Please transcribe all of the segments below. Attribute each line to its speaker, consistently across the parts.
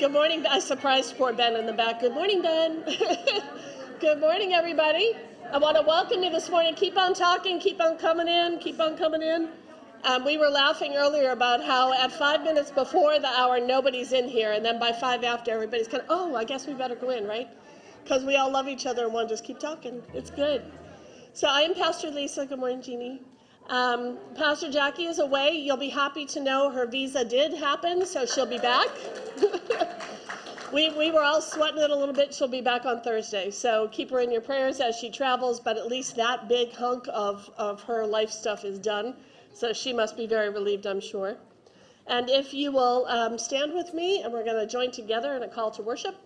Speaker 1: Good morning. I surprised poor Ben in the back. Good morning, Ben. Good morning, everybody. I want to welcome you this morning. Keep on talking, keep on coming in, keep on coming in. Um, we were laughing earlier about how at five minutes before the hour, nobody's in here, and then by five after, everybody's kind of, oh, I guess we better go in, right? Because we all love each other and want to just keep talking. It's good. So I am Pastor Lisa. Good morning, Jeannie. Um, Pastor Jackie is away. You'll be happy to know her visa did happen, so she'll be back. we, we were all sweating it a little bit. She'll be back on Thursday. So keep her in your prayers as she travels, but at least that big hunk of, of her life stuff is done. So she must be very relieved, I'm sure. And if you will um, stand with me, and we're going to join together in a call to worship.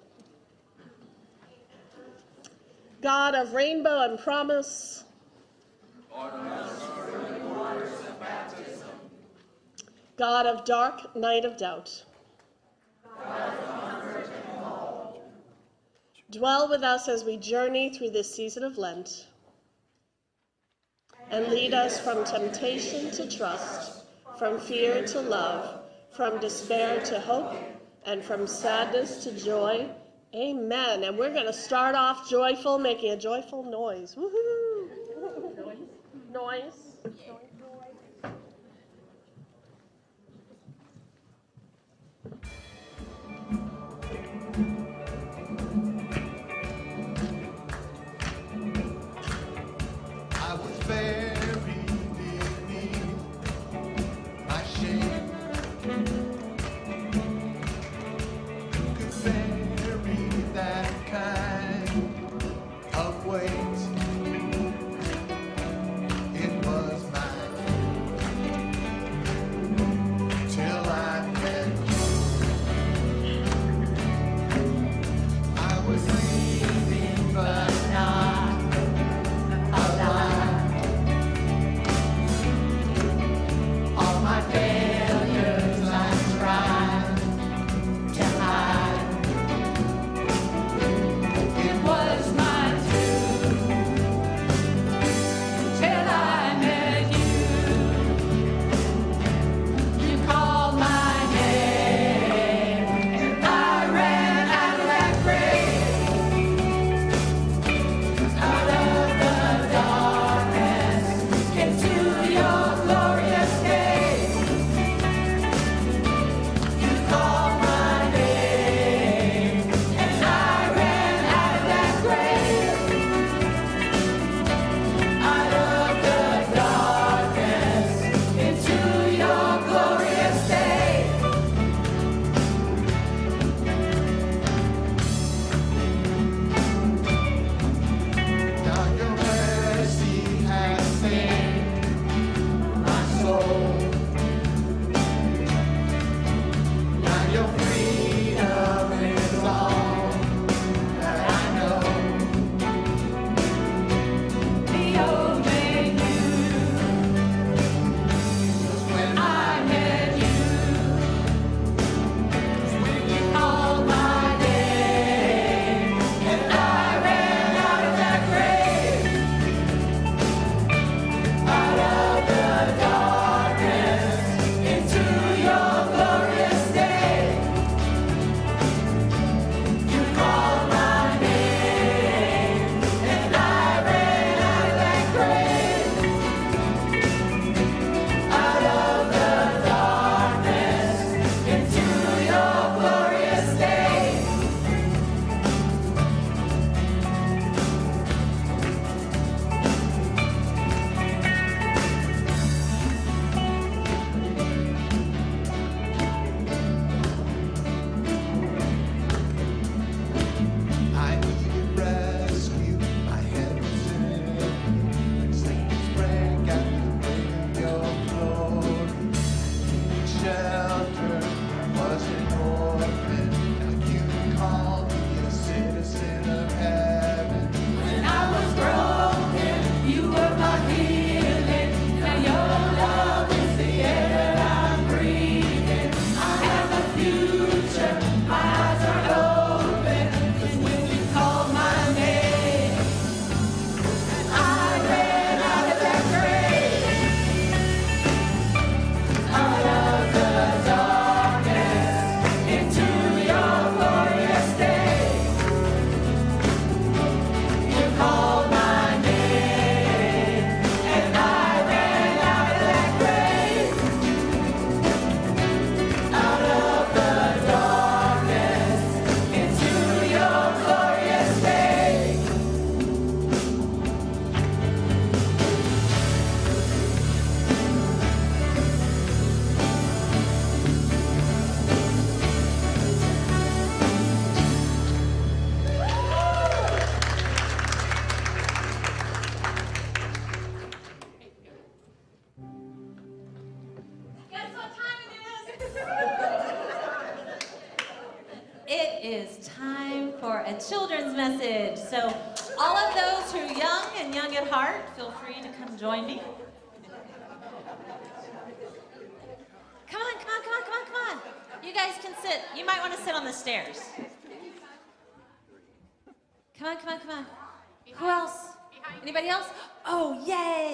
Speaker 1: God of rainbow and promise. God of dark night of doubt. Of Dwell with us as we journey through this season of Lent and lead us from temptation to trust, from fear to love, from despair to hope, and from sadness to joy. Amen. And we're going to start off joyful, making a joyful noise. Woohoo! Noise. Noise.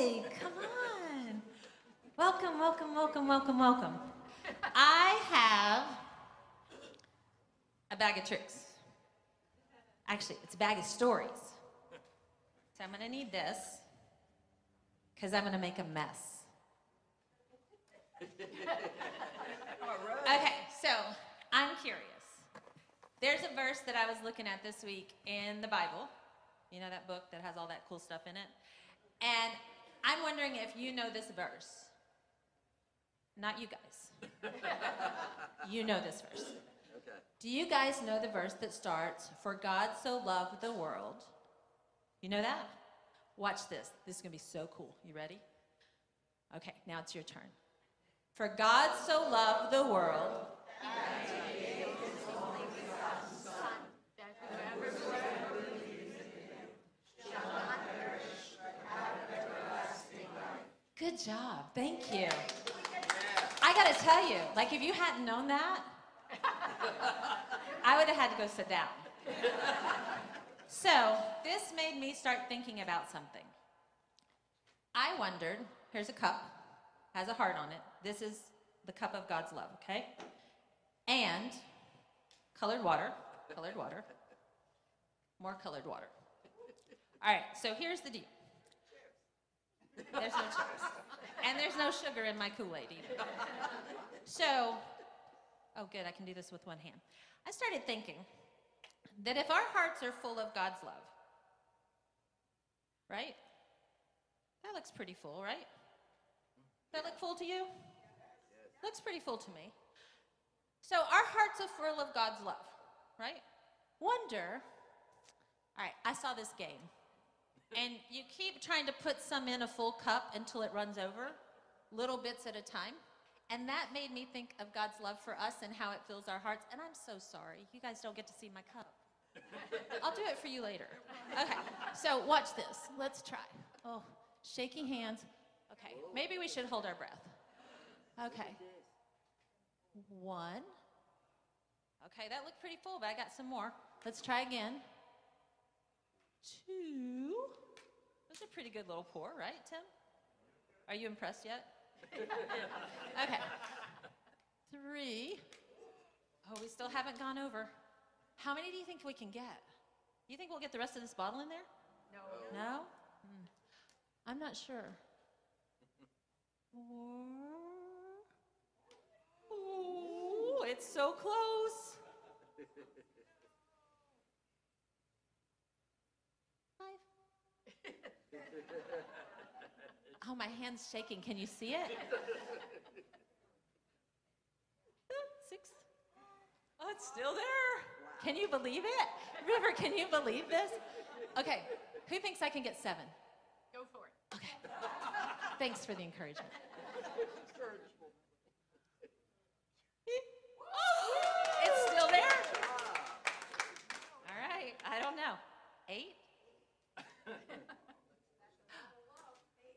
Speaker 2: Come on. Welcome, welcome, welcome, welcome, welcome. I have a bag of tricks. Actually, it's a bag of stories. So I'm going to need this because I'm going to make a mess. Okay, so I'm curious. There's a verse that I was looking at this week in the Bible. You know that book that has all that cool stuff in it? And I'm wondering if you know this verse. Not you guys. you know this verse. Okay. Do you guys know the verse that starts, For God so loved the world? You know that? Watch this. This is going to be so cool. You ready? Okay, now it's your turn. For God so loved the world. Good job. Thank you. I got to tell you, like, if you hadn't known that, I would have had to go sit down. So, this made me start thinking about something. I wondered here's a cup, has a heart on it. This is the cup of God's love, okay? And colored water, colored water, more colored water. All right, so here's the deal. There's no chips. And there's no sugar in my Kool Aid either. So, oh, good, I can do this with one hand. I started thinking that if our hearts are full of God's love, right? That looks pretty full, right? That look full to you? Looks pretty full to me. So our hearts are full of God's love, right? Wonder, all right, I saw this game. And you keep trying to put some in a full cup until it runs over, little bits at a time. And that made me think of God's love for us and how it fills our hearts. And I'm so sorry. You guys don't get to see my cup. I'll do it for you later. Okay, so watch this. Let's try. Oh, shaking hands. Okay, maybe we should hold our breath. Okay. One. Okay, that looked pretty full, but I got some more. Let's try again. Two. That's a pretty good little pour, right, Tim? Are you impressed yet? okay. Three. Oh, we still haven't gone over. How many do you think we can get? You think we'll get the rest of this bottle in there? No. No? Hmm. I'm not sure. Four. Ooh, it's so close. Five. Oh, my hand's shaking. Can you see it? Six. Oh, it's still there. Can you believe it? River, can you believe this? Okay, who thinks I can get seven?
Speaker 3: Go for it.
Speaker 2: Okay. Thanks for the encouragement. Oh, it's still there. All right, I don't know. Eight?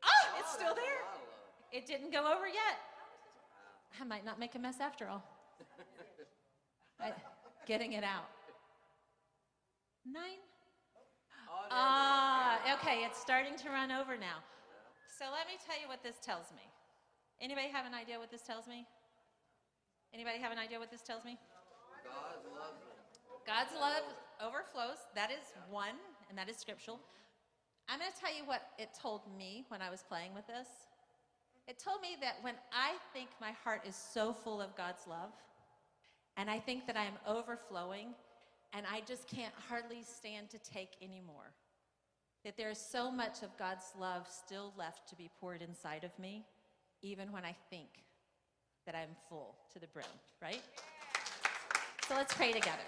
Speaker 2: Oh, it's still there. It didn't go over yet. I might not make a mess after all. I- getting it out. Nine? Ah, okay, it's starting to run over now. So let me tell you what this tells me. Anybody have an idea what this tells me? Anybody have an idea what this tells me? God's love overflows. That is one, and that is scriptural. I'm going to tell you what it told me when I was playing with this. It told me that when I think my heart is so full of God's love, and I think that I am overflowing, and I just can't hardly stand to take anymore, that there is so much of God's love still left to be poured inside of me, even when I think that I'm full to the brim, right? So let's pray together.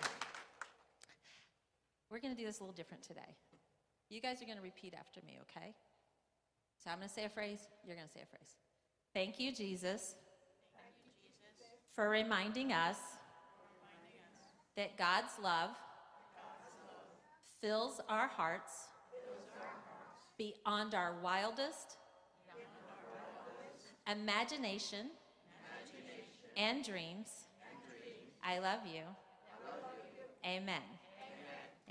Speaker 2: We're going to do this a little different today. You guys are going to repeat after me, okay? So I'm going to say a phrase, you're going to say a phrase. Thank you, Jesus, for reminding us,
Speaker 4: that, God's love fills our hearts, beyond our wildest, imagination, and, dreams. I love you. Amen.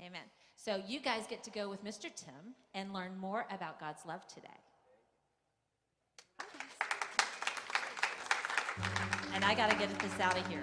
Speaker 4: Amen. So you guys get to go with Mr. Tim and learn more about God's love today. And I got to get this out of here.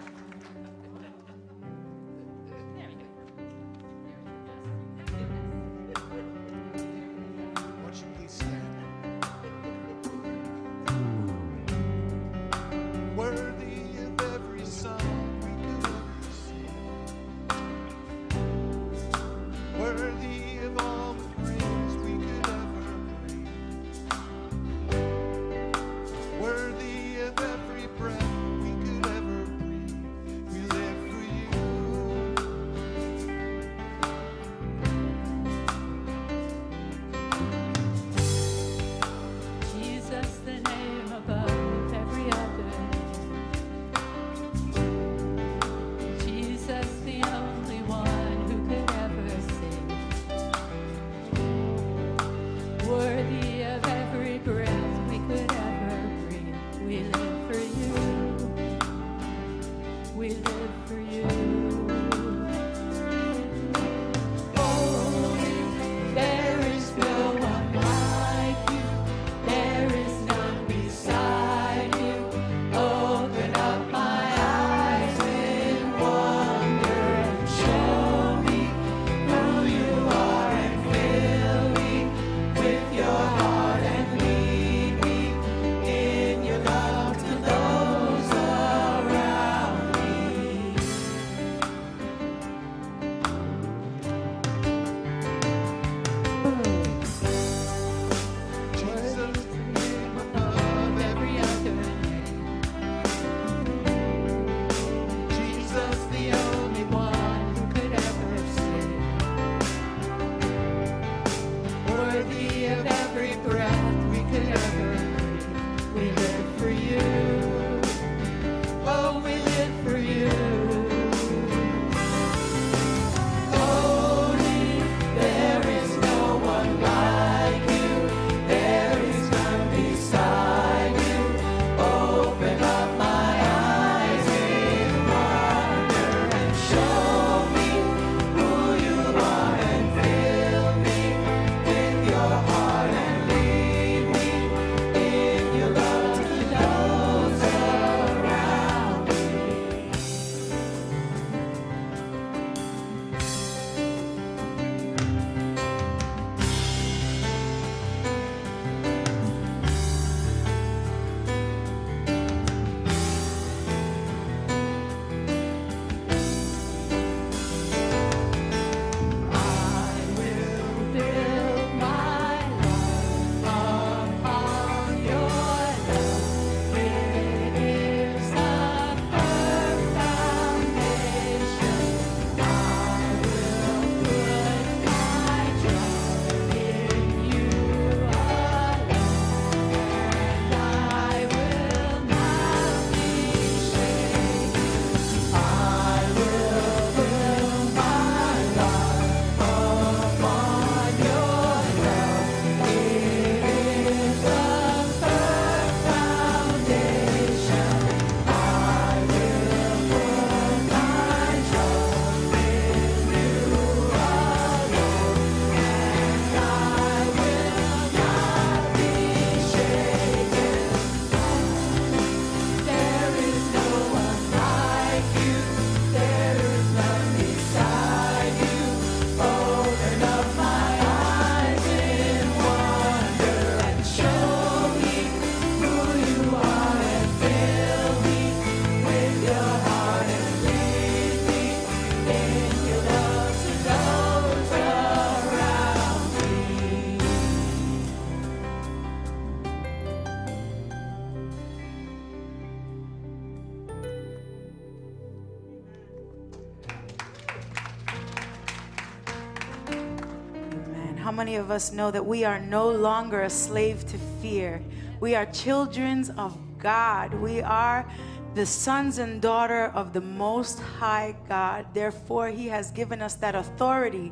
Speaker 5: of
Speaker 6: us know that we are no longer a slave to fear. We are children of God. We are the sons and daughter of the Most High God. Therefore, He has given us that authority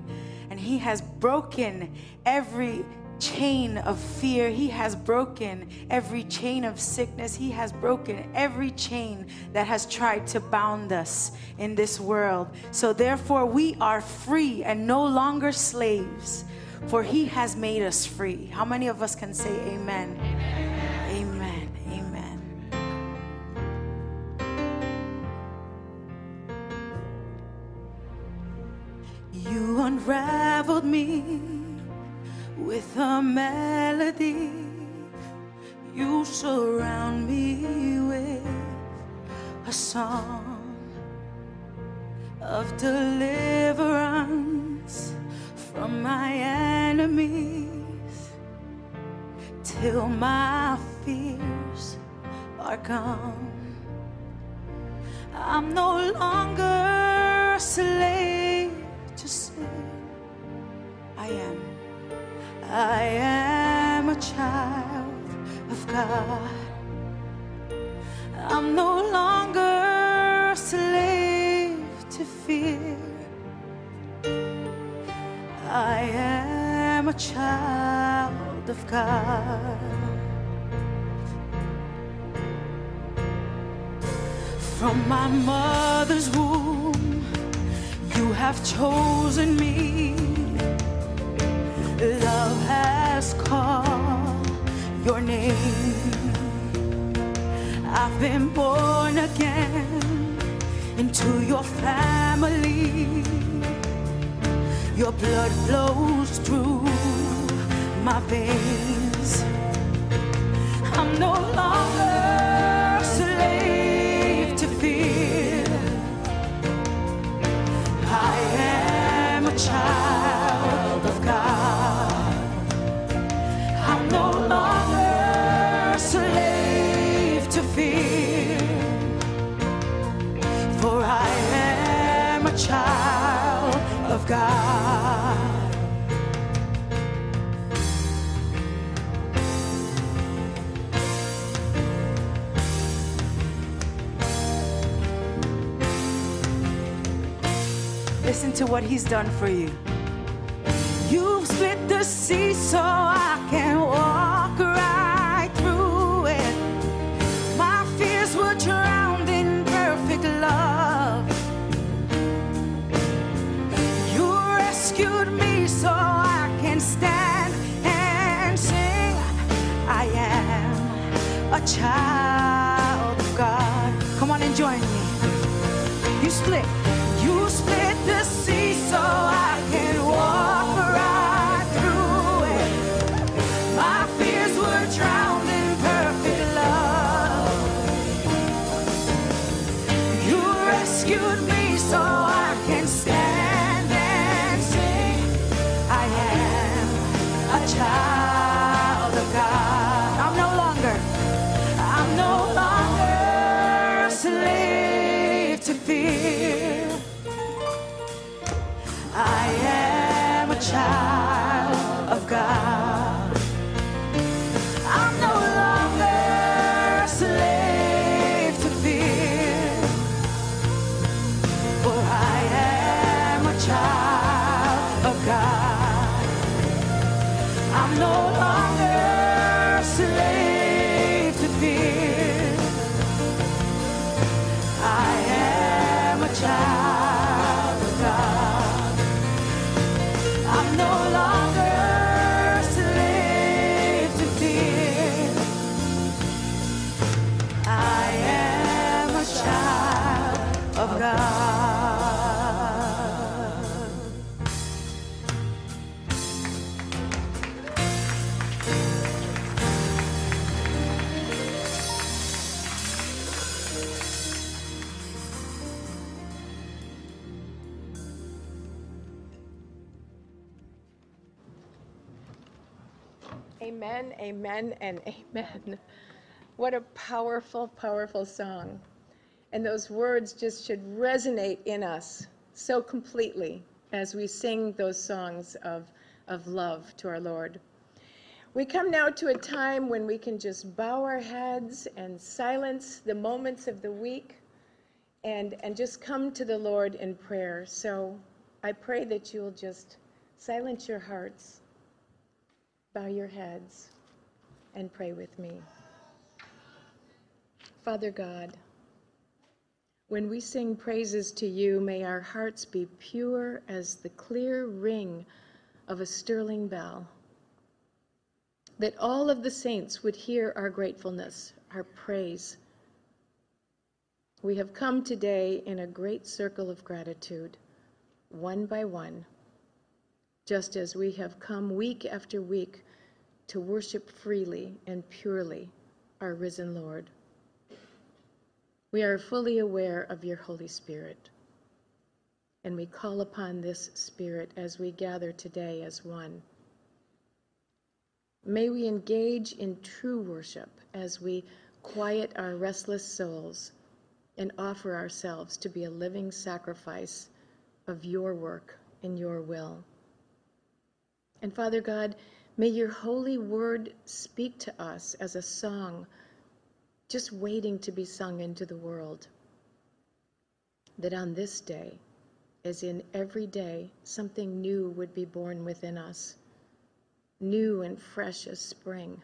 Speaker 6: and He has broken every chain of fear. He has broken every chain of sickness. He has broken every chain that has tried to bound us in this world. So, therefore, we are free and no longer slaves for He has made us free. How many of us can say amen? Amen. Amen. You unraveled me with a melody. You surround me with a song of deliverance from my enemies till my fears are gone. I'm no longer a slave to sin. I am. I am a child of God. I'm no longer a slave to fear. Child of God. From my mother's womb, you have chosen me. Love has called your name. I've been born again into your family. Your blood flows through my veins. I'm no longer slave to fear. I am a child of God. I'm no longer slave to fear. For I am a child of God. Listen to what he's done for you. You've split the sea so I can walk right through it. My fears were drowned in perfect love. You rescued me so I can stand and sing. I am a child of God. Come on and join me. You split.
Speaker 7: Amen, and amen. What a powerful, powerful song. And those words just should resonate in us so completely as we sing those songs of, of love to our Lord. We come now to a time when we can just bow our heads and silence the moments of the week and, and just come to the Lord in prayer. So I pray that you'll just silence your hearts, bow your heads, and pray with me. Father God, when we sing praises to you, may our hearts be pure as the clear ring of a sterling bell. That all of the saints would hear our gratefulness, our praise. We have come today in a great circle of gratitude, one by one, just as we have come week after week to worship freely and purely our risen Lord. We are fully aware of your Holy Spirit, and we call upon this Spirit as we gather today as one. May we engage in true worship as we quiet our restless souls and offer ourselves to be a living sacrifice of your work and your will. And Father God, may your holy word speak to us as a song just waiting to be sung into the world. That on this day, as in every day, something new would be born within us, new and fresh as spring.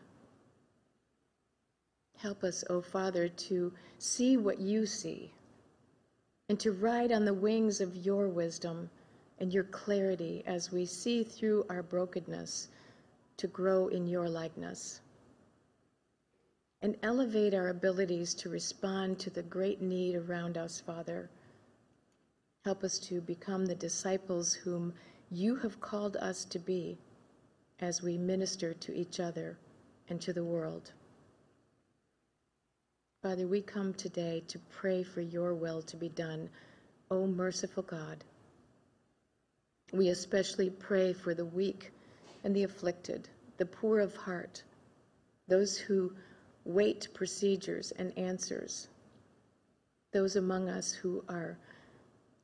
Speaker 7: Help us, O Father, to see what you see and to ride on the wings of your wisdom and your clarity as we see through our brokenness to grow in your likeness and elevate our abilities to respond to the great need around us, Father. Help us to become the disciples whom you have called us to be as we minister to each other and to the world. Father, we come today to pray for your will to be done, O merciful God. We especially pray for the weak and the afflicted, the poor of heart, those who wait procedures and answers, those among us who are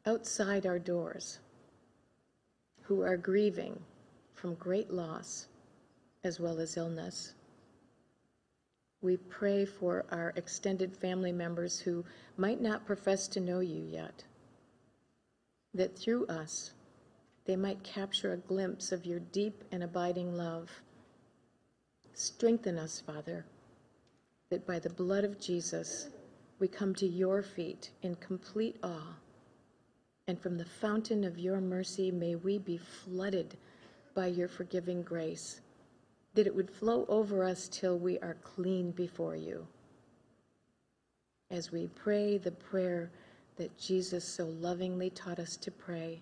Speaker 7: outside our doors, who are grieving from great loss as well as illness. We pray for our extended family members who might not profess to know you yet, that through us they might capture a glimpse of your deep and abiding love. Strengthen us, Father that by the blood of Jesus, we come to your feet in complete awe. And from the fountain of your mercy, may we be flooded by your forgiving grace, that it would flow over us till we are clean before you. As we pray the prayer that Jesus so lovingly taught us to pray,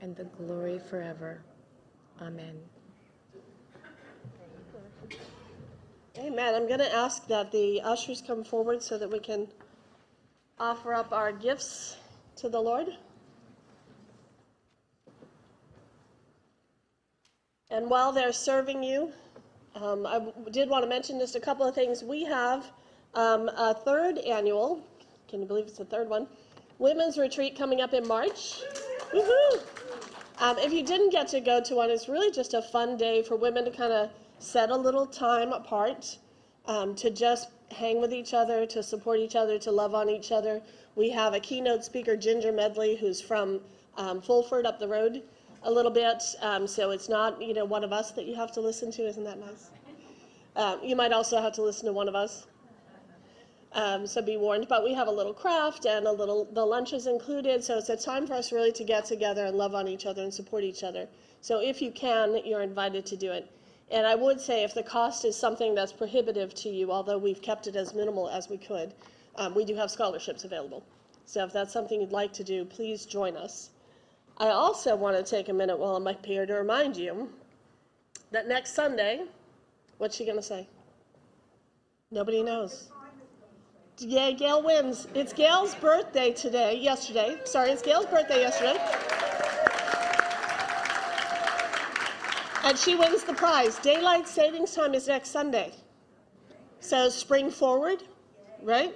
Speaker 7: and the glory forever. Amen.
Speaker 1: Amen. I'm going to ask that the ushers come forward so that we can offer up our gifts to the Lord. And while they're serving you, um, I did want to mention just a couple of things. We have um, a third annual, can you believe it's the third one, women's retreat coming up in March. Woohoo! Um, if you didn't get to go to one, it's really just a fun day for women to kind of set a little time apart um, to just hang with each other, to support each other, to love on each other. We have a keynote speaker, Ginger Medley, who's from um, Fulford up the road a little bit. Um, so it's not, you know, one of us that you have to listen to. Isn't that nice? Um, you might also have to listen to one of us. Um, so be warned. But we have a little craft and a little, the lunch is included. So it's a time for us really to get together and love on each other and support each other. So if you can, you're invited to do it. And I would say if the cost is something that's prohibitive to you, although we've kept it as minimal as we could, um, we do have scholarships available. So if that's something you'd like to do, please join us. I also want to take a minute while I'm up here to remind you that next Sunday, what's she going to say? Nobody knows. Yeah, Gail wins. It's Gail's birthday today, yesterday. Sorry, it's Gail's birthday yesterday. And she wins the prize. Daylight savings time is next Sunday. So spring forward, right?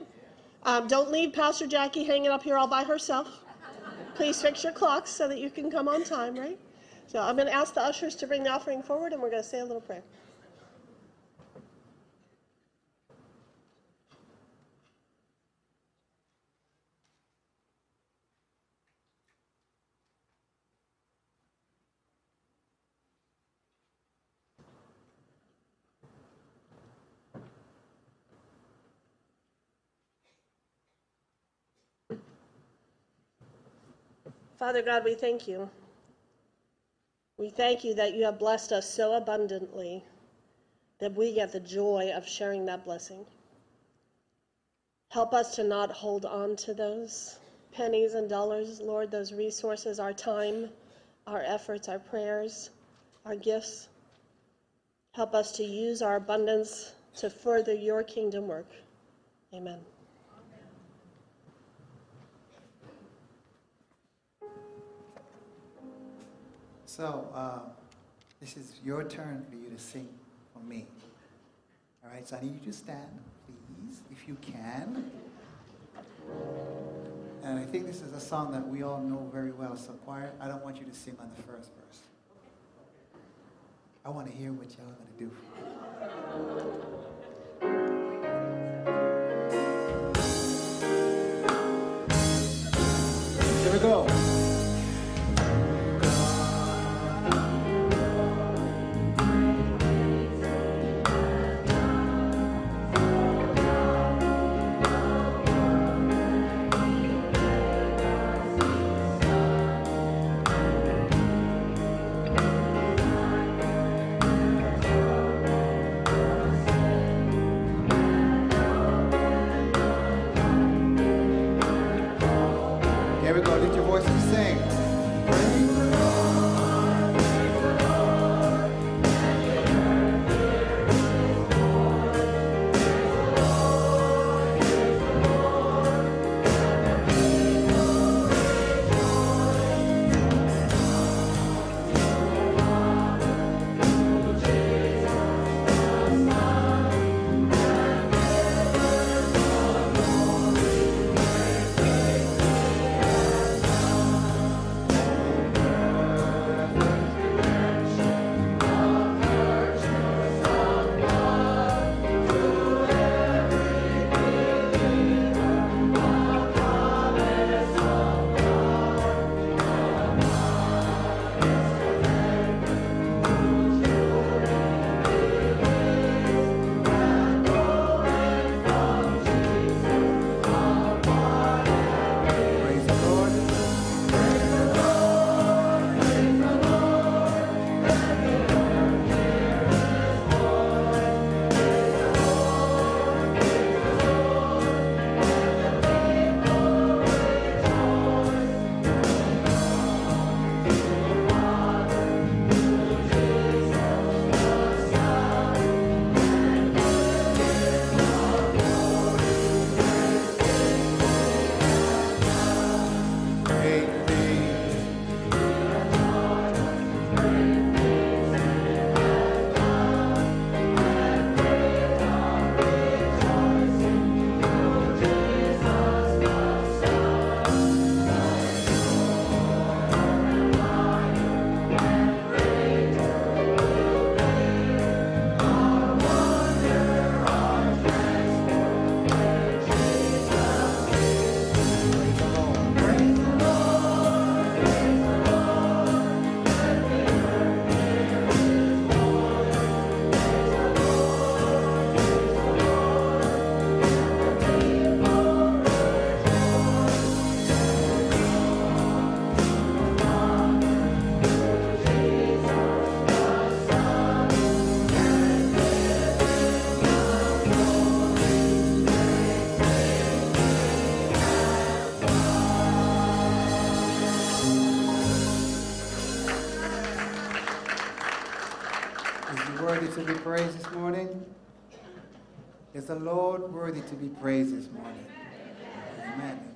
Speaker 1: Um, don't leave Pastor Jackie hanging up here all by herself. Please fix your clocks so that you can come on time, right? So I'm going to ask the ushers to bring the offering forward and we're going to say a little prayer. Father God, we thank you. We thank you that you have blessed us so abundantly that we get the joy of sharing that blessing. Help us to not hold on to those pennies and dollars, Lord, those resources, our time, our efforts, our prayers, our gifts. Help us to use our abundance to further your kingdom work. Amen.
Speaker 8: So, uh, this is your turn for you to sing for me. All right, so I need you to stand, please, if you can. And I think this is a song that we all know very well. So, choir, I don't want you to sing on the first verse. I want to hear what y'all are going to do. Praised this morning? Is the Lord worthy to be praised this morning? Amen.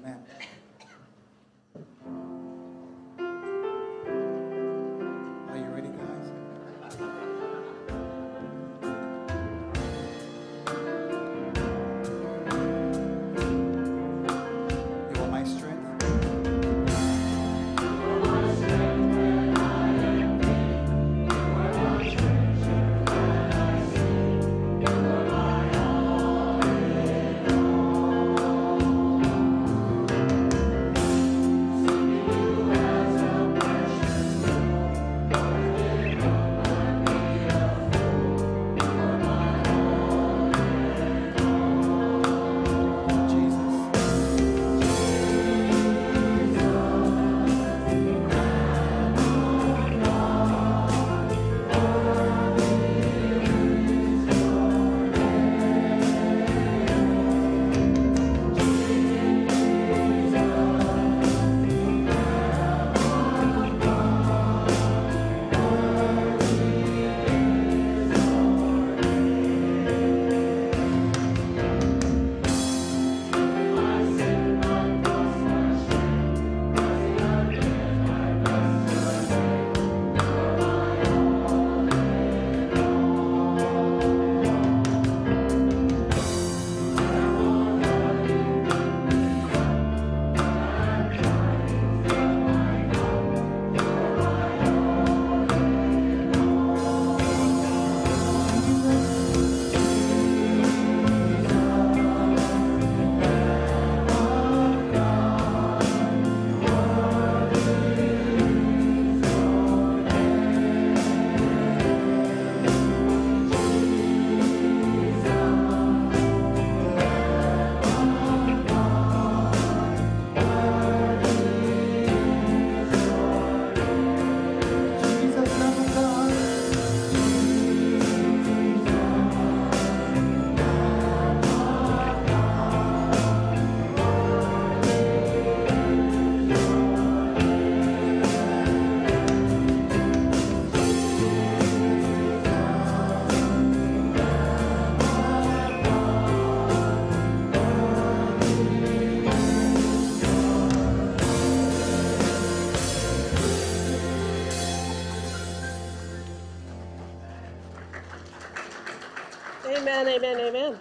Speaker 1: Amen, amen, amen.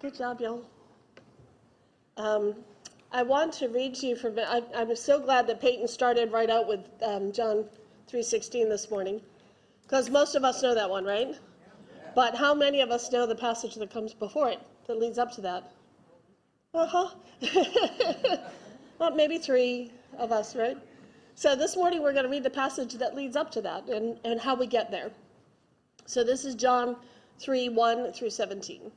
Speaker 1: Good job, y'all. Um, I want to read to you from. I, I'm so glad that Peyton started right out with um, John 3:16 this morning, because most of us know that one, right? But how many of us know the passage that comes before it that leads up to that? Uh huh. well, maybe three of us, right? So this morning we're going to read the passage that leads up to that and, and how we get there. So this is John 3 1 through 17.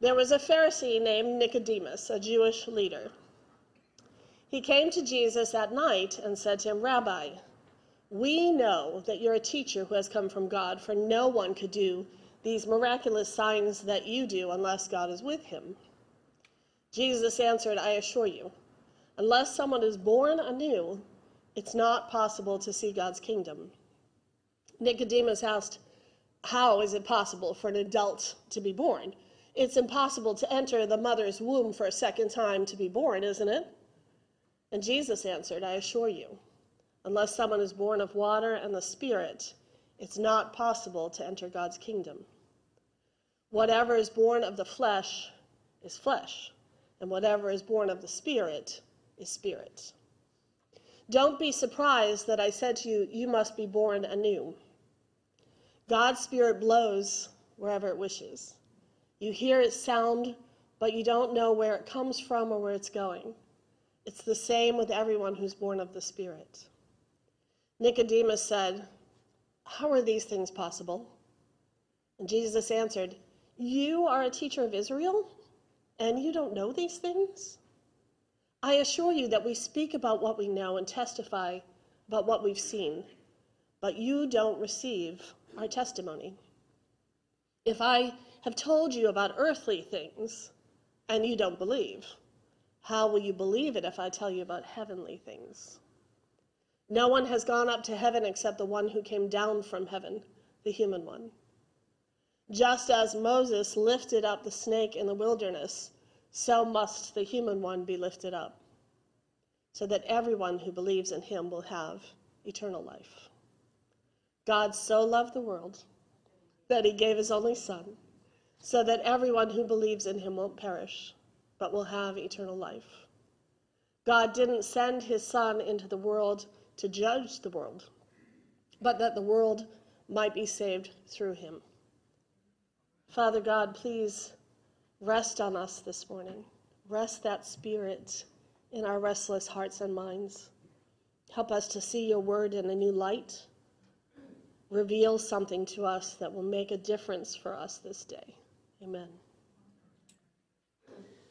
Speaker 1: There was a Pharisee named Nicodemus, a Jewish leader. He came to Jesus at night and said to him, Rabbi, we know that you're a teacher who has come from God, for no one could do these miraculous signs that you do unless God is with him. Jesus answered, I assure you, unless someone is born anew, it's not possible to see God's kingdom. Nicodemus asked, How is it possible for an adult to be born? It's impossible to enter the mother's womb for a second time to be born, isn't it? And Jesus answered, I assure you, unless someone is born of water and the Spirit, it's not possible to enter God's kingdom. Whatever is born of the flesh is flesh, and whatever is born of the Spirit is spirit. Don't be surprised that I said to you, You must be born anew. God's Spirit blows wherever it wishes. You hear its sound, but you don't know where it comes from or where it's going. It's the same with everyone who's born of the Spirit. Nicodemus said, How are these things possible? And Jesus answered, You are a teacher of Israel, and you don't know these things? I assure you that we speak about what we know and testify about what we've seen, but you don't receive our testimony. If I have told you about earthly things and you don't believe, how will you believe it if I tell you about heavenly things? No one has gone up to heaven except the one who came down from heaven, the human one. Just as Moses lifted up the snake in the wilderness, so must the human one be lifted up, so that everyone who believes in him will have eternal life. God so loved the world that he gave his only Son, so that everyone who believes in him won't perish, but will have eternal life. God didn't send his Son into the world to judge the world, but that the world might be saved through him. Father God, please rest on us this morning. Rest that spirit in our restless hearts and minds. Help us to see your word in a new light. Reveal something to us that will make a difference for us this day. Amen.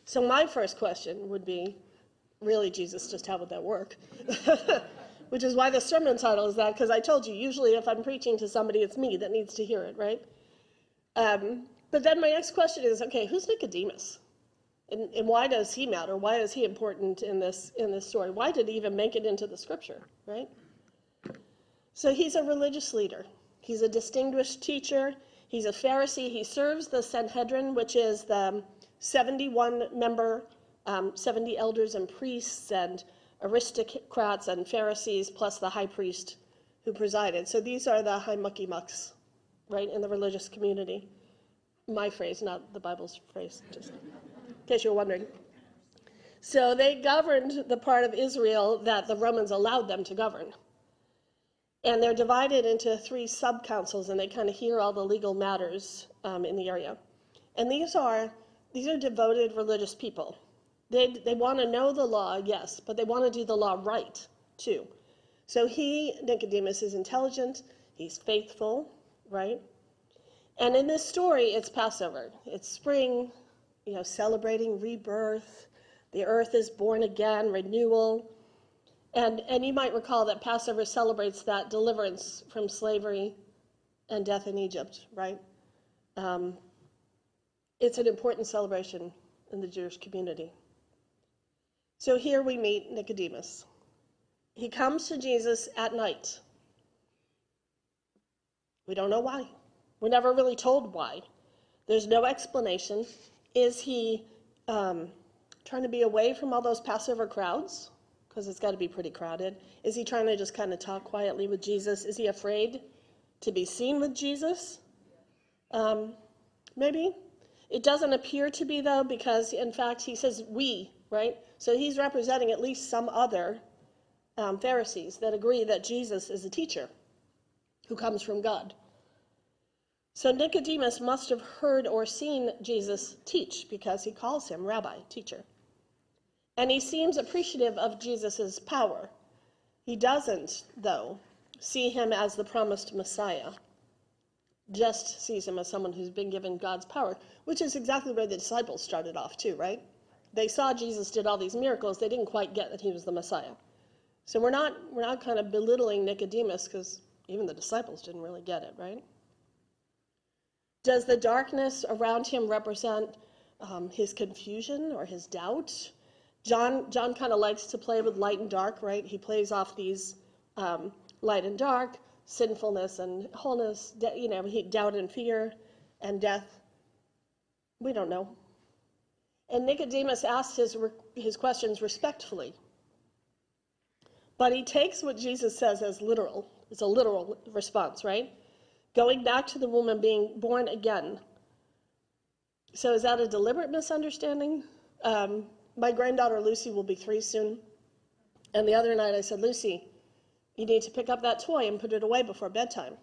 Speaker 1: So, my first question would be really, Jesus, just how would that work? Which is why the sermon title is that, because I told you, usually if I'm preaching to somebody, it's me that needs to hear it, right? Um, but then my next question is okay, who's Nicodemus? And, and why does he matter? Why is he important in this, in this story? Why did he even make it into the scripture, right? So he's a religious leader, he's a distinguished teacher, he's a Pharisee. He serves the Sanhedrin, which is the 71 member, um, 70 elders and priests and aristocrats and Pharisees, plus the high priest who presided. So these are the high mucky mucks, right, in the religious community. My phrase, not the Bible's phrase, just in case you're wondering. So they governed the part of Israel that the Romans allowed them to govern. And they're divided into three sub councils, and they kind of hear all the legal matters um, in the area. And these are these are devoted religious people. They they want to know the law, yes, but they want to do the law right too. So he Nicodemus is intelligent. He's faithful, right? And in this story, it's Passover. It's spring, you know, celebrating rebirth. The earth is born again, renewal. And, and you might recall that Passover celebrates that deliverance from slavery and death in Egypt, right? Um, it's an important celebration in the Jewish community. So here we meet Nicodemus. He comes to Jesus at night. We don't know why. We're never really told why. There's no explanation. Is he um, trying to be away from all those Passover crowds? Because it's got to be pretty crowded. Is he trying to just kind of talk quietly with Jesus? Is he afraid to be seen with Jesus? Um, maybe. It doesn't appear to be, though, because in fact he says we, right? So he's representing at least some other um, Pharisees that agree that Jesus is a teacher who comes from God. So Nicodemus must have heard or seen Jesus teach because he calls him rabbi, teacher. And he seems appreciative of Jesus' power. He doesn't, though, see him as the promised Messiah, just sees him as someone who's been given God's power, which is exactly where the disciples started off, too, right? They saw Jesus did all these miracles, they didn't quite get that he was the Messiah. So we're not, we're not kind of belittling Nicodemus because even the disciples didn't really get it, right? Does the darkness around him represent um, his confusion or his doubt? John, John kind of likes to play with light and dark, right? He plays off these um, light and dark, sinfulness and wholeness, you know, he, doubt and fear and death. We don't know. And Nicodemus asks his, his questions respectfully. But he takes what Jesus says as literal. It's a literal response, right? Going back to the woman being born again. So is that a deliberate misunderstanding? Um, my granddaughter Lucy will be three soon. And the other night I said, Lucy, you need to pick up that toy and put it away before bedtime.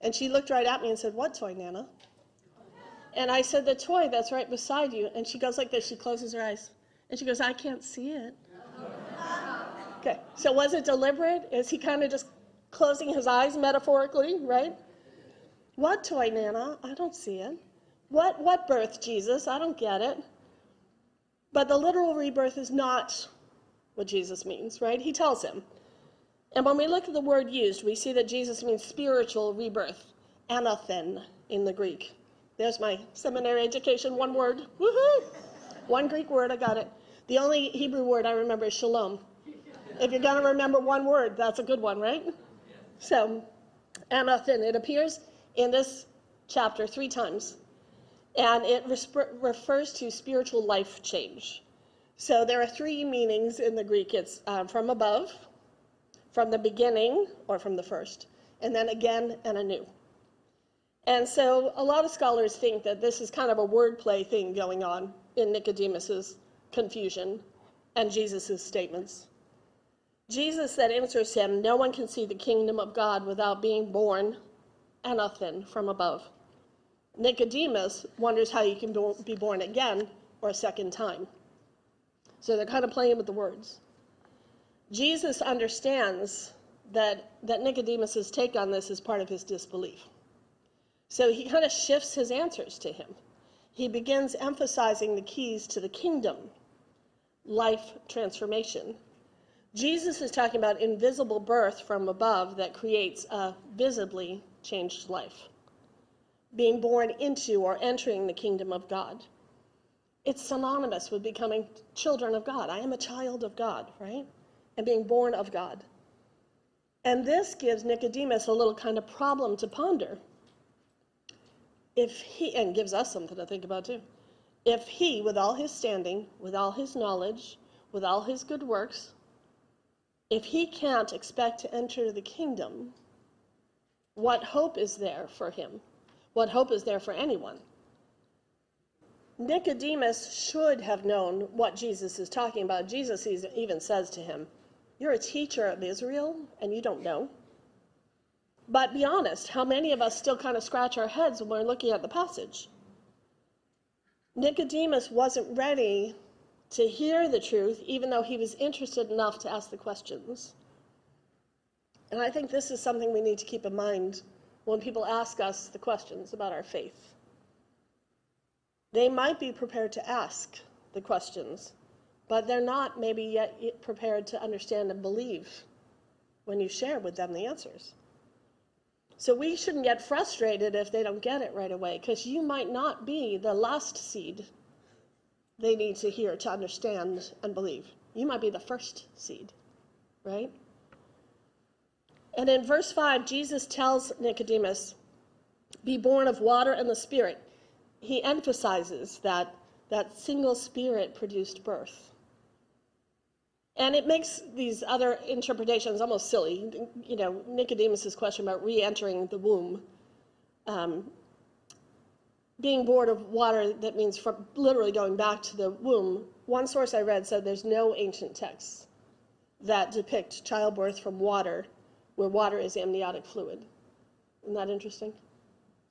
Speaker 1: And she looked right at me and said, What toy, Nana? And I said, The toy that's right beside you. And she goes like this. She closes her eyes. And she goes, I can't see it. Okay, so was it deliberate? Is he kind of just closing his eyes metaphorically, right? What toy, Nana? I don't see it. What, what birth, Jesus? I don't get it. But the literal rebirth is not what Jesus means, right? He tells him. And when we look at the word used, we see that Jesus means spiritual rebirth, anothen in the Greek. There's my seminary education, one word. Woohoo! One Greek word, I got it. The only Hebrew word I remember is shalom. If you're going to remember one word, that's a good one, right? So, anothen, it appears in this chapter three times, and it refers to spiritual life change. So there are three meanings in the Greek it's uh, from above, from the beginning, or from the first, and then again and anew. And so a lot of scholars think that this is kind of a wordplay thing going on in Nicodemus's confusion and Jesus' statements. Jesus that answers him, No one can see the kingdom of God without being born anothen from above. Nicodemus wonders how you can be born again or a second time. So they're kind of playing with the words. Jesus understands that, that Nicodemus's take on this is part of his disbelief. So he kind of shifts his answers to him. He begins emphasizing the keys to the kingdom, life transformation. Jesus is talking about invisible birth from above that creates a visibly changed life, being born into or entering the kingdom of God. It's synonymous with becoming children of God. I am a child of God, right? And being born of God. And this gives Nicodemus a little kind of problem to ponder. If he, and gives us something to think about too. If he, with all his standing, with all his knowledge, with all his good works, if he can't expect to enter the kingdom, what hope is there for him? What hope is there for anyone? Nicodemus should have known what Jesus is talking about. Jesus even says to him, You're a teacher of Israel and you don't know. But be honest, how many of us still kind of scratch our heads when we're looking at the passage? Nicodemus wasn't ready to hear the truth, even though he was interested enough to ask the questions. And I think this is something we need to keep in mind when people ask us the questions about our faith. They might be prepared to ask the questions, but they're not maybe yet prepared to understand and believe when you share with them the answers. So we shouldn't get frustrated if they don't get it right away, because you might not be the last seed they need to hear to understand and believe. You might be the first seed, right? And in verse 5, Jesus tells Nicodemus, Be born of water and the Spirit. He emphasizes that that single spirit produced birth. And it makes these other interpretations almost silly. You know, Nicodemus' question about re entering the womb. Um, being born of water, that means from literally going back to the womb. One source I read said there's no ancient texts that depict childbirth from water where water is amniotic fluid. Isn't that interesting?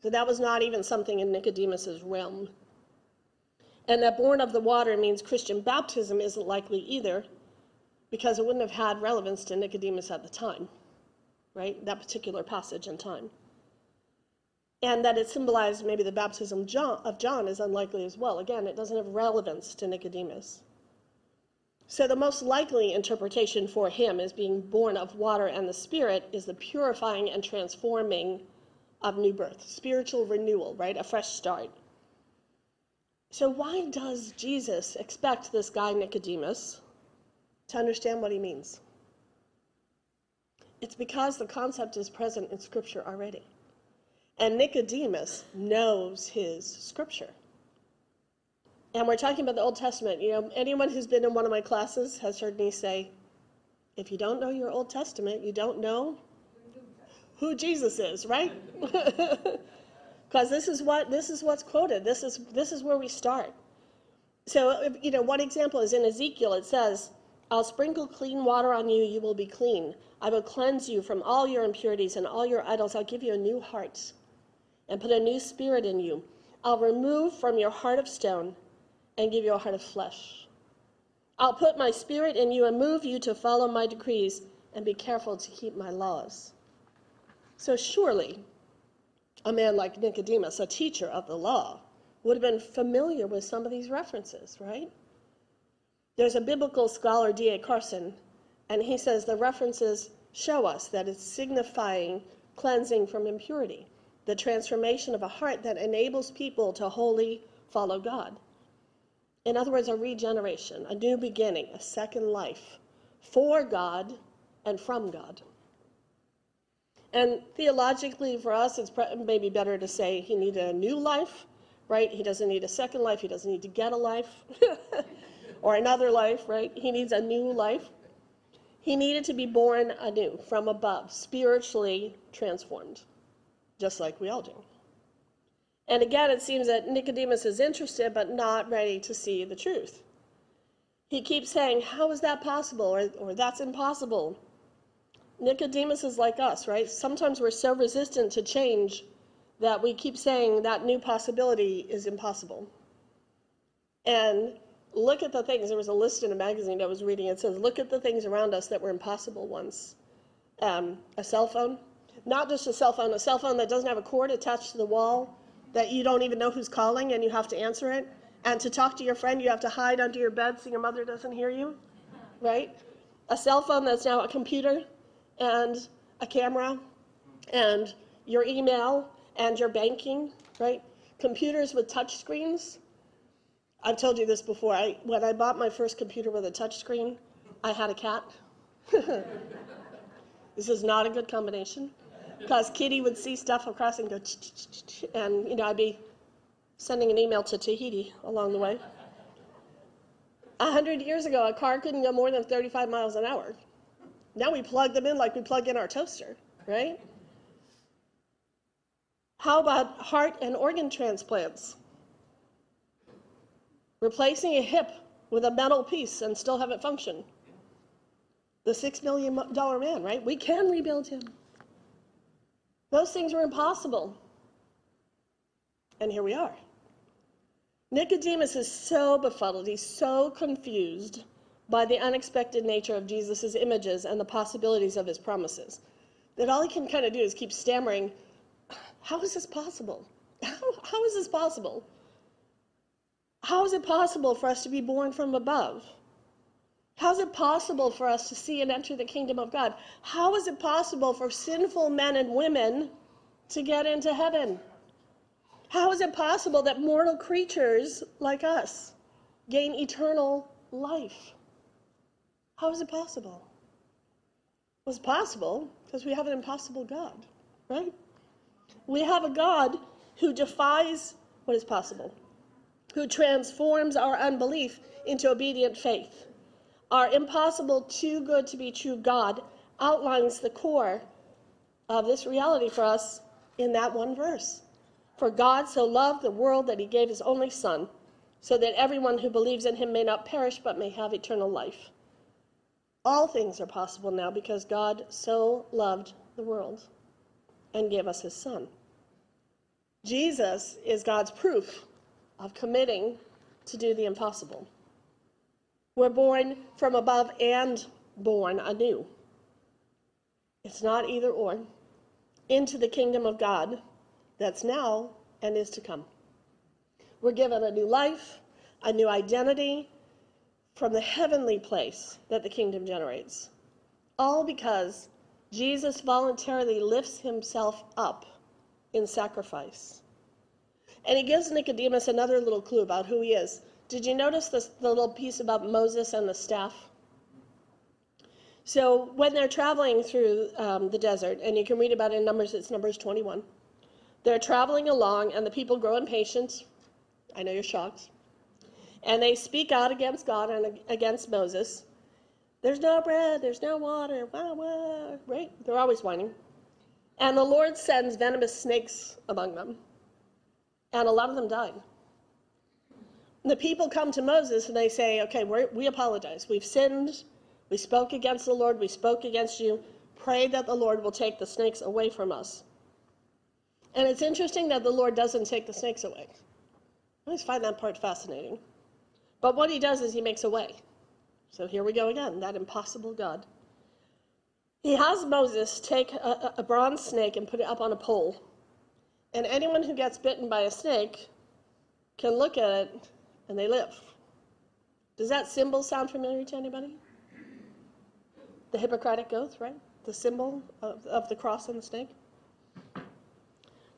Speaker 1: So that was not even something in Nicodemus's realm. And that born of the water means Christian baptism isn't likely either, because it wouldn't have had relevance to Nicodemus at the time, right? That particular passage in time. And that it symbolized maybe the baptism of John is unlikely as well. Again, it doesn't have relevance to Nicodemus. So the most likely interpretation for him as being born of water and the Spirit is the purifying and transforming of new birth, spiritual renewal, right? A fresh start. So why does Jesus expect this guy Nicodemus to understand what he means? It's because the concept is present in Scripture already. And Nicodemus knows his Scripture. And we're talking about the Old Testament. You know, anyone who's been in one of my classes has heard me say, if you don't know your Old Testament, you don't know who Jesus is, right? Because this is what this is what's quoted. This is this is where we start. So, you know, one example is in Ezekiel. It says, "I'll sprinkle clean water on you; you will be clean. I will cleanse you from all your impurities and all your idols. I'll give you a new heart, and put a new spirit in you. I'll remove from your heart of stone." And give you a heart of flesh. I'll put my spirit in you and move you to follow my decrees and be careful to keep my laws. So, surely, a man like Nicodemus, a teacher of the law, would have been familiar with some of these references, right? There's a biblical scholar, D.A. Carson, and he says the references show us that it's signifying cleansing from impurity, the transformation of a heart that enables people to wholly follow God. In other words, a regeneration, a new beginning, a second life for God and from God. And theologically, for us, it's maybe better to say he needed a new life, right? He doesn't need a second life. He doesn't need to get a life or another life, right? He needs a new life. He needed to be born anew from above, spiritually transformed, just like we all do. And again, it seems that Nicodemus is interested but not ready to see the truth. He keeps saying, How is that possible? Or, or that's impossible. Nicodemus is like us, right? Sometimes we're so resistant to change that we keep saying that new possibility is impossible. And look at the things. There was a list in a magazine that I was reading. It says, Look at the things around us that were impossible once. Um, a cell phone, not just a cell phone, a cell phone that doesn't have a cord attached to the wall, that you don't even know who's calling and you have to answer it. And to talk to your friend, you have to hide under your bed so your mother doesn't hear you, right? A cell phone that's now a computer and a camera and your email and your banking, right? Computers with touch screens. I've told you this before. I, when I bought my first computer with a touch screen, I had a cat. this is not a good combination because Kitty would see stuff across and go, and you know I'd be sending an email to Tahiti along the way. A hundred years ago, a car couldn't go more than 35 miles an hour. Now we plug them in like we plug in our toaster, right? How about heart and organ transplants? Replacing a hip with a metal piece and still have it function. The six million dollar man, right? We can rebuild him. Those things were impossible. And here we are. Nicodemus is so befuddled, he's so confused by the unexpected nature of Jesus' images and the possibilities of his promises that all he can kind of do is keep stammering, How is this possible? How, how is this possible? How is it possible for us to be born from above? How is it possible for us to see and enter the kingdom of God? How is it possible for sinful men and women to get into heaven? How is it possible that mortal creatures like us gain eternal life? How is it possible? Well, it's possible because we have an impossible God, right? We have a God who defies what is possible, who transforms our unbelief into obedient faith. Our impossible, too good to be true God outlines the core of this reality for us in that one verse. For God so loved the world that he gave his only Son, so that everyone who believes in him may not perish but may have eternal life. All things are possible now because God so loved the world and gave us his Son. Jesus is God's proof of committing to do the impossible. We're born from above and born anew. It's not either or. Into the kingdom of God that's now and is to come. We're given a new life, a new identity from the heavenly place that the kingdom generates. All because Jesus voluntarily lifts himself up in sacrifice. And he gives Nicodemus another little clue about who he is. Did you notice this, the little piece about Moses and the staff? So when they're traveling through um, the desert, and you can read about it in Numbers, it's Numbers 21. They're traveling along, and the people grow impatient. I know you're shocked. And they speak out against God and against Moses. There's no bread, there's no water, wah, wah, right? They're always whining. And the Lord sends venomous snakes among them, and a lot of them died. The people come to Moses and they say, Okay, we apologize. We've sinned. We spoke against the Lord. We spoke against you. Pray that the Lord will take the snakes away from us. And it's interesting that the Lord doesn't take the snakes away. I always find that part fascinating. But what he does is he makes a way. So here we go again, that impossible God. He has Moses take a, a bronze snake and put it up on a pole. And anyone who gets bitten by a snake can look at it and they live. Does that symbol sound familiar to anybody? The Hippocratic Oath, right? The symbol of, of the cross and the snake.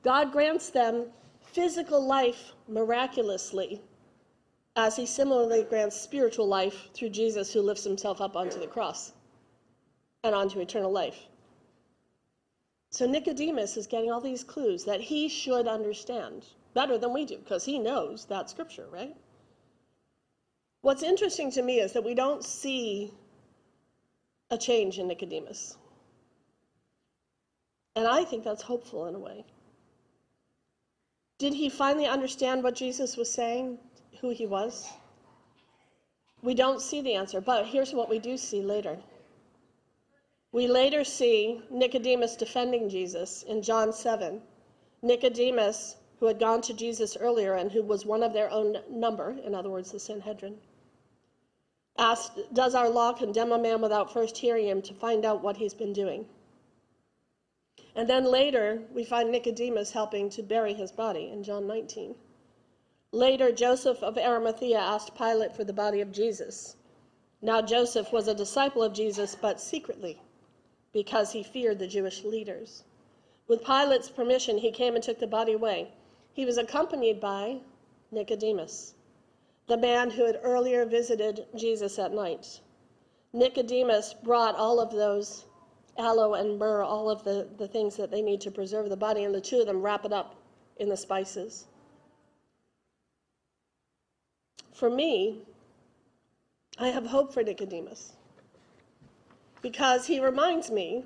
Speaker 1: God grants them physical life miraculously, as he similarly grants spiritual life through Jesus, who lifts himself up onto the cross and onto eternal life. So Nicodemus is getting all these clues that he should understand better than we do because he knows that scripture, right? What's interesting to me is that we don't see a change in Nicodemus. And I think that's hopeful in a way. Did he finally understand what Jesus was saying, who he was? We don't see the answer, but here's what we do see later. We later see Nicodemus defending Jesus in John 7. Nicodemus, who had gone to Jesus earlier and who was one of their own number, in other words, the Sanhedrin, asked, Does our law condemn a man without first hearing him to find out what he's been doing? And then later, we find Nicodemus helping to bury his body in John 19. Later, Joseph of Arimathea asked Pilate for the body of Jesus. Now, Joseph was a disciple of Jesus, but secretly, because he feared the Jewish leaders. With Pilate's permission, he came and took the body away. He was accompanied by Nicodemus, the man who had earlier visited Jesus at night. Nicodemus brought all of those aloe and myrrh, all of the, the things that they need to preserve the body, and the two of them wrap it up in the spices. For me, I have hope for Nicodemus because he reminds me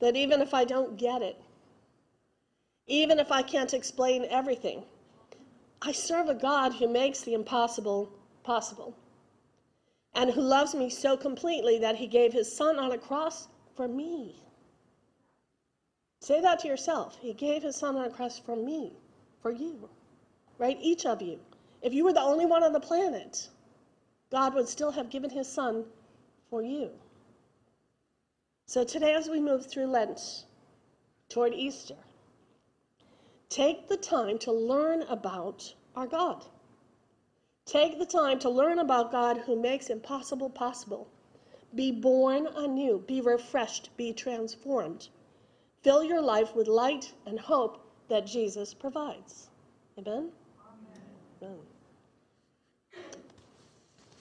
Speaker 1: that even if I don't get it, even if I can't explain everything, I serve a God who makes the impossible possible and who loves me so completely that he gave his son on a cross for me. Say that to yourself. He gave his son on a cross for me, for you, right? Each of you. If you were the only one on the planet, God would still have given his son for you. So today, as we move through Lent toward Easter, take the time to learn about our God. Take the time to learn about God who makes impossible possible. Be born anew, be refreshed, be transformed. Fill your life with light and hope that Jesus provides. Amen? Amen.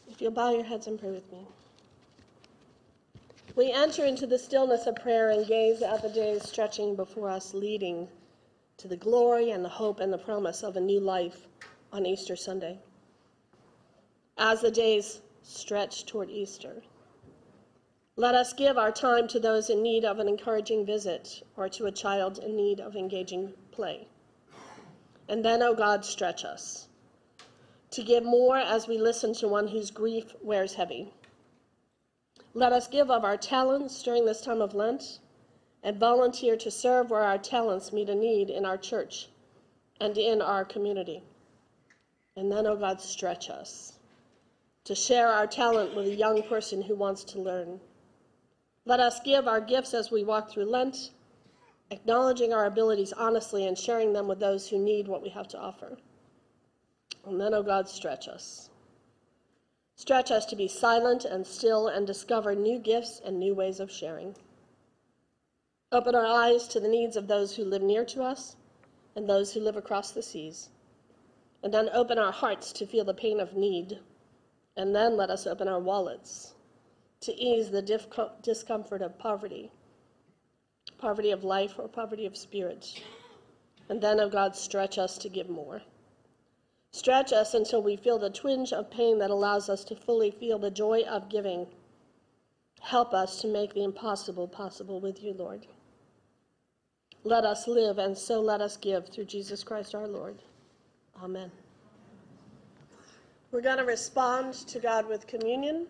Speaker 1: If you'll bow your heads and pray with me. We enter into the stillness of prayer and gaze at the days stretching before us, leading to the glory and the hope and the promise of a new life on Easter Sunday. As the days stretch toward Easter, let us give our time to those in need of an encouraging visit or to a child in need of engaging play. And then, O oh God, stretch us to give more as we listen to one whose grief wears heavy. Let us give of our talents during this time of Lent and volunteer to serve where our talents meet a need in our church and in our community. And then, oh God, stretch us to share our talent with a young person who wants to learn. Let us give our gifts as we walk through Lent, acknowledging our abilities honestly and sharing them with those who need what we have to offer. And then, oh God, stretch us. Stretch us to be silent and still and discover new gifts and new ways of sharing. Open our eyes to the needs of those who live near to us and those who live across the seas. And then open our hearts to feel the pain of need. And then let us open our wallets to ease the discomfort of poverty, poverty of life or poverty of spirit. And then, oh God, stretch us to give more. Stretch us until we feel the twinge of pain that allows us to fully feel the joy of giving. Help us to make the impossible possible with you, Lord. Let us live, and so let us give through Jesus Christ our Lord. Amen. We're going to respond to God with communion.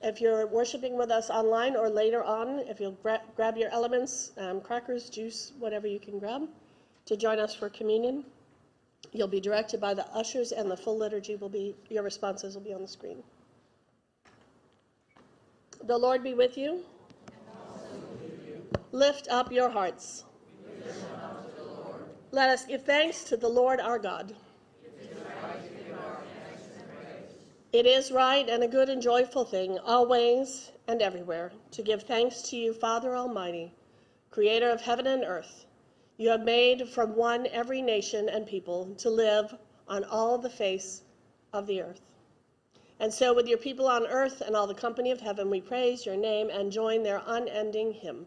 Speaker 1: If you're worshiping with us online or later on, if you'll gra- grab your elements, um, crackers, juice, whatever you can grab, to join us for communion. You'll be directed by the ushers, and the full liturgy will be, your responses will be on the screen. The Lord be with you. Lift up your hearts. Let us give thanks to the Lord our God. It is right and a good and joyful thing, always and everywhere, to give thanks to you, Father Almighty, creator of heaven and earth you have made from one every nation and people to live on all the face of the earth. And so, with your people on earth and all the company of heaven, we praise your name and join their unending hymn.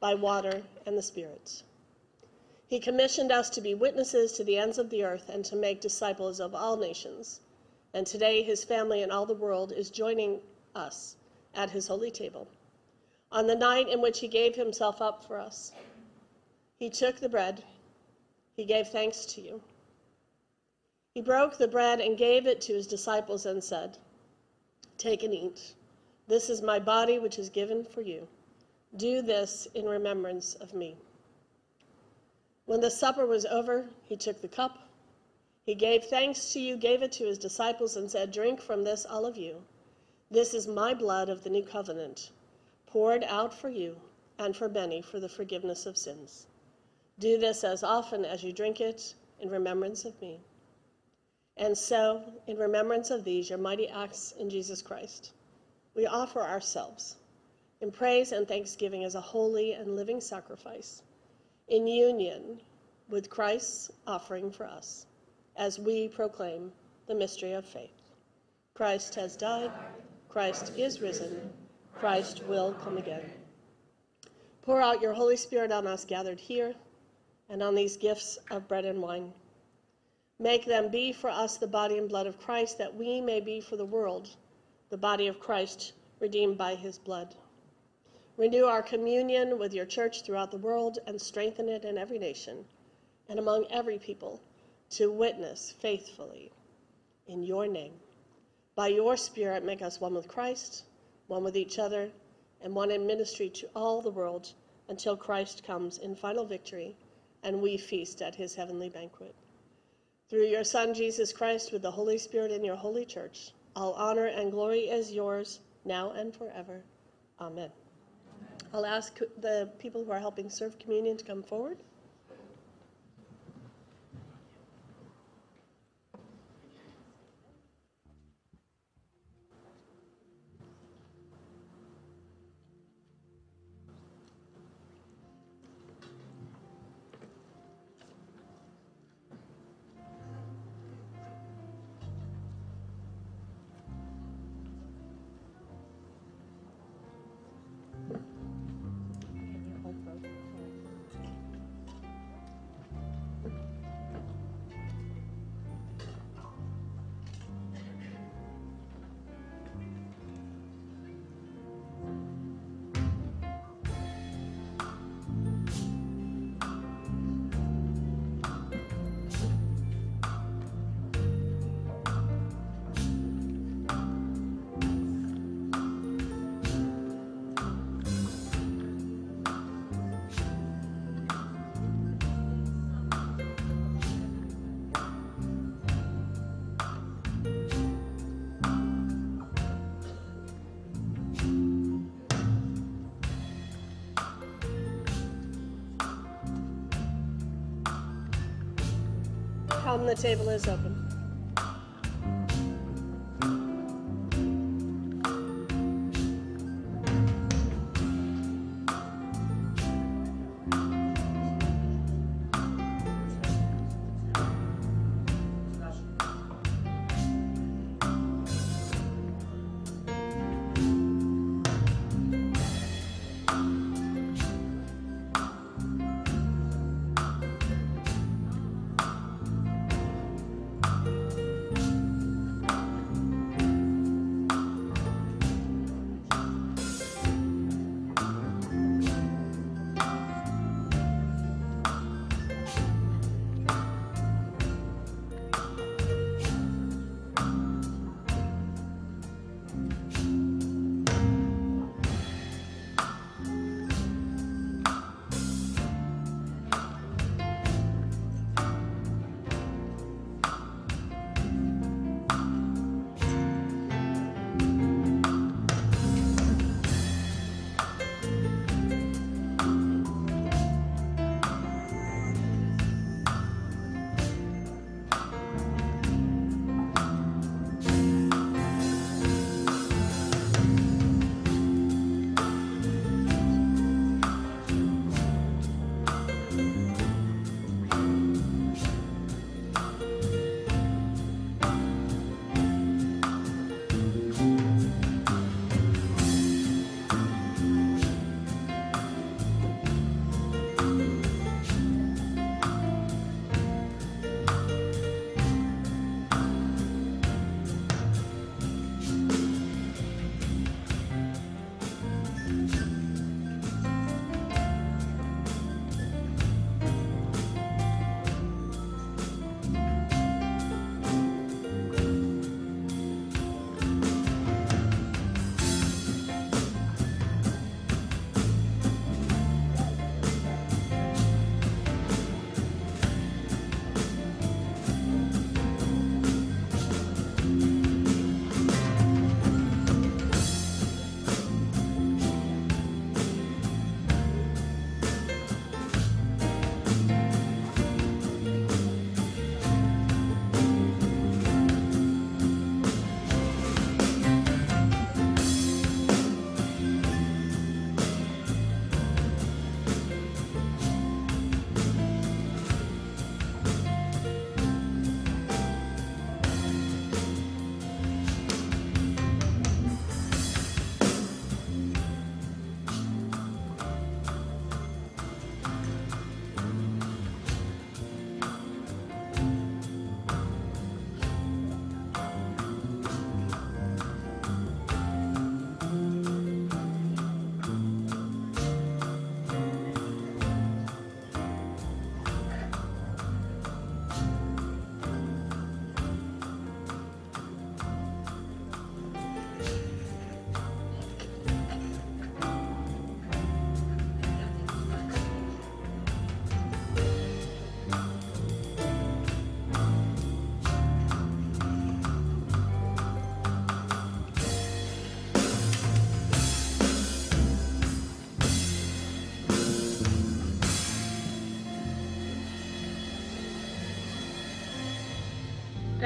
Speaker 1: by water and the Spirit. He commissioned us to be witnesses to the ends of the earth and to make disciples of all nations. And today, his family and all the world is joining us at his holy table. On the night in which he gave himself up for us, he took the bread, he gave thanks to you. He broke the bread and gave it to his disciples and said, Take and eat. This is my body, which is given for you. Do this in remembrance of me. When the supper was over, he took the cup. He gave thanks to you, gave it to his disciples, and said, Drink from this, all of you. This is my blood of the new covenant, poured out for you and for many for the forgiveness of sins. Do this as often as you drink it in remembrance of me. And so, in remembrance of these, your mighty acts in Jesus Christ, we offer ourselves in praise and thanksgiving as a holy and living sacrifice in union with Christ's offering for us as we proclaim the mystery of faith. Christ has died, Christ is risen, Christ will come again. Pour out your Holy Spirit on us gathered here and on these gifts of bread and wine. Make them be for us the body and blood of Christ, that we may be for the world the body of Christ redeemed by his blood. Renew our communion with your church throughout the world and strengthen it in every nation and among every people to witness faithfully in your name. By your Spirit, make us one with Christ, one with each other, and one in ministry to all the world until Christ comes in final victory and we feast at his heavenly banquet. Through your Son, Jesus Christ, with the Holy Spirit in your holy church, all honor and glory is yours now and forever. Amen. I'll ask the people who are helping serve communion to come forward. The table is open.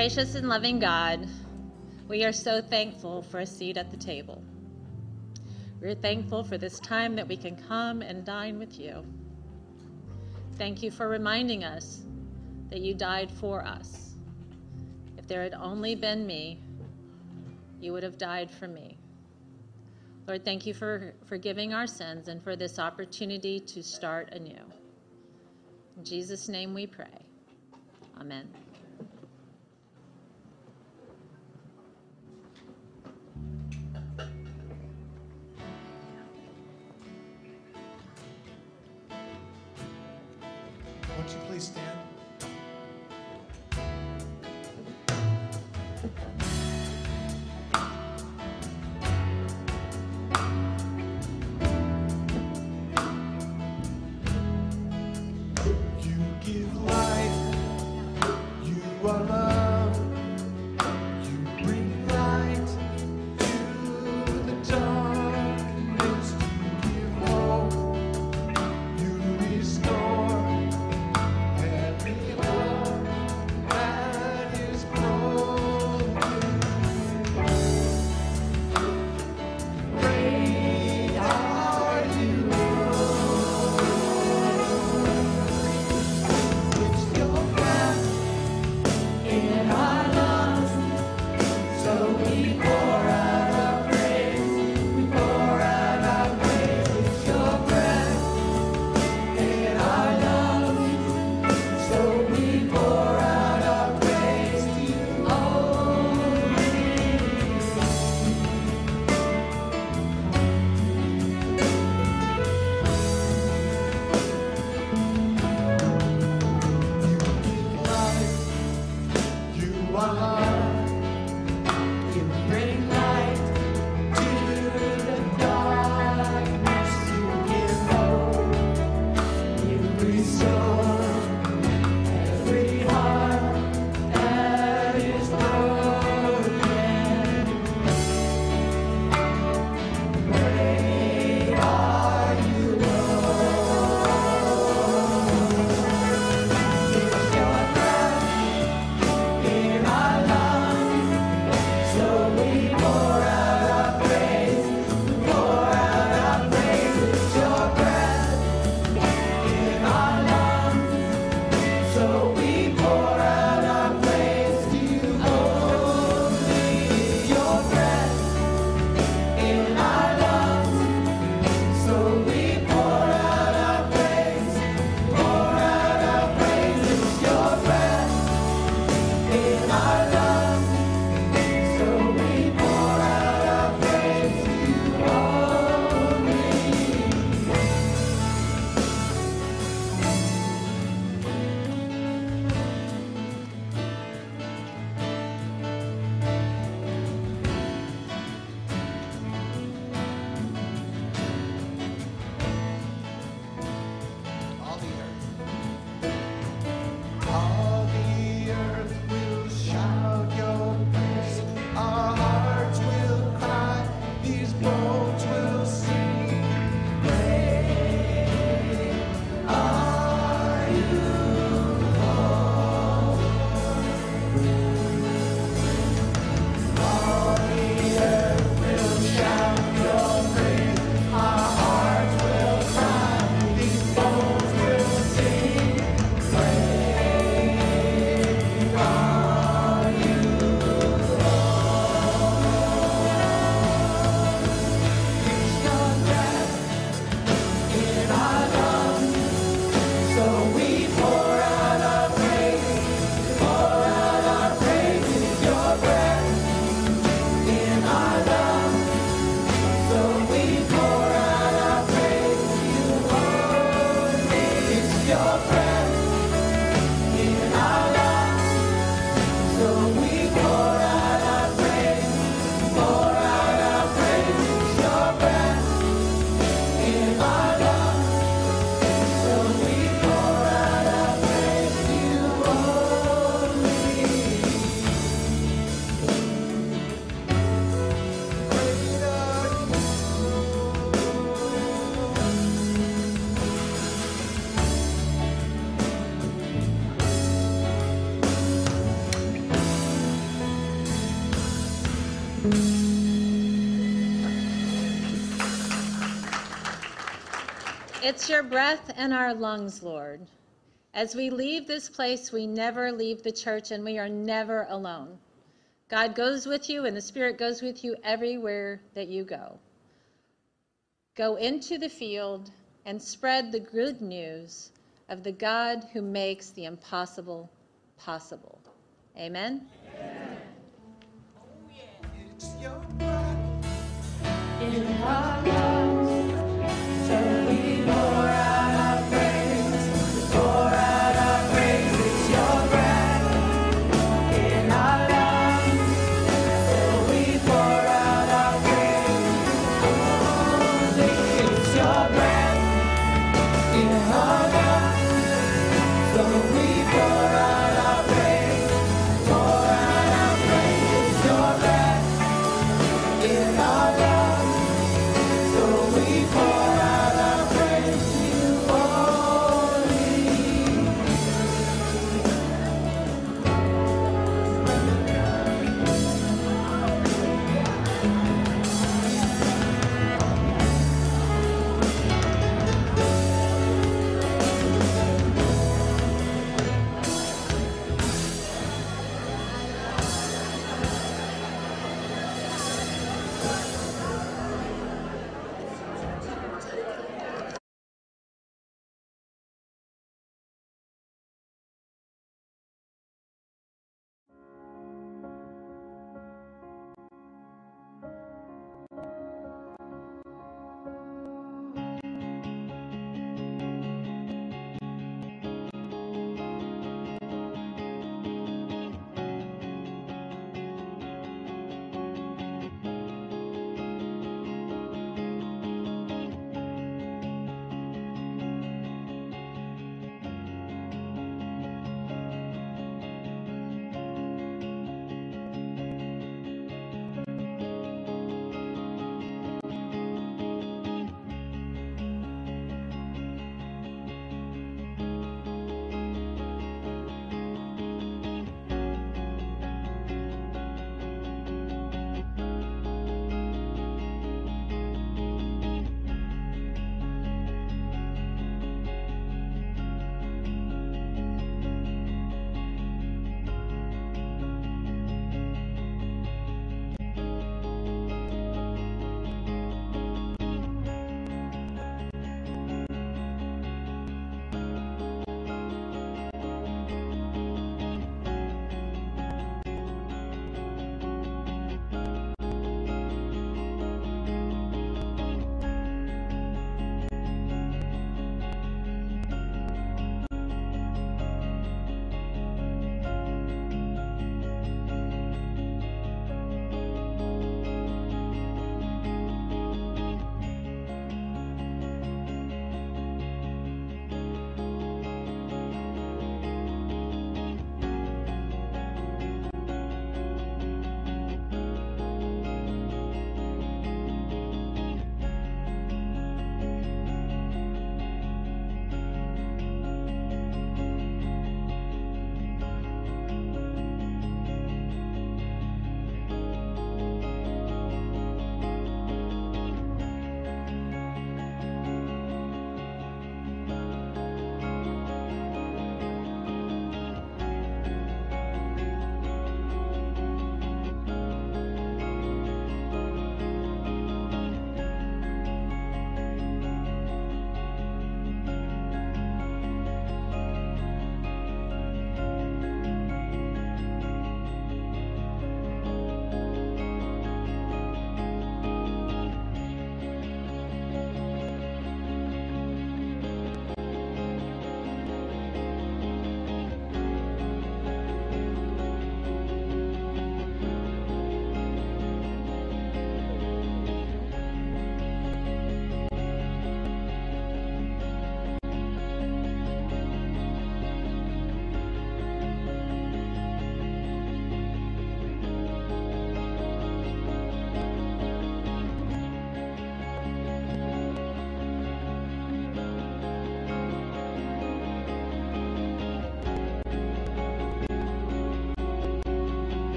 Speaker 2: Gracious and loving God, we are so thankful for a seat at the table. We're thankful for this time that we can come and dine with you. Thank you for reminding us that you died for us. If there had only been me, you would have died for me. Lord, thank you for forgiving our sins and for this opportunity to start anew. In Jesus' name we pray. Amen.
Speaker 5: Stand?
Speaker 2: It's your breath in our lungs, Lord. As we leave this place, we never leave the church and we are never alone. God goes with you and the Spirit goes with you everywhere that you go. Go into the field and spread the good news of the God who makes the impossible possible. Amen.
Speaker 9: In our lives more.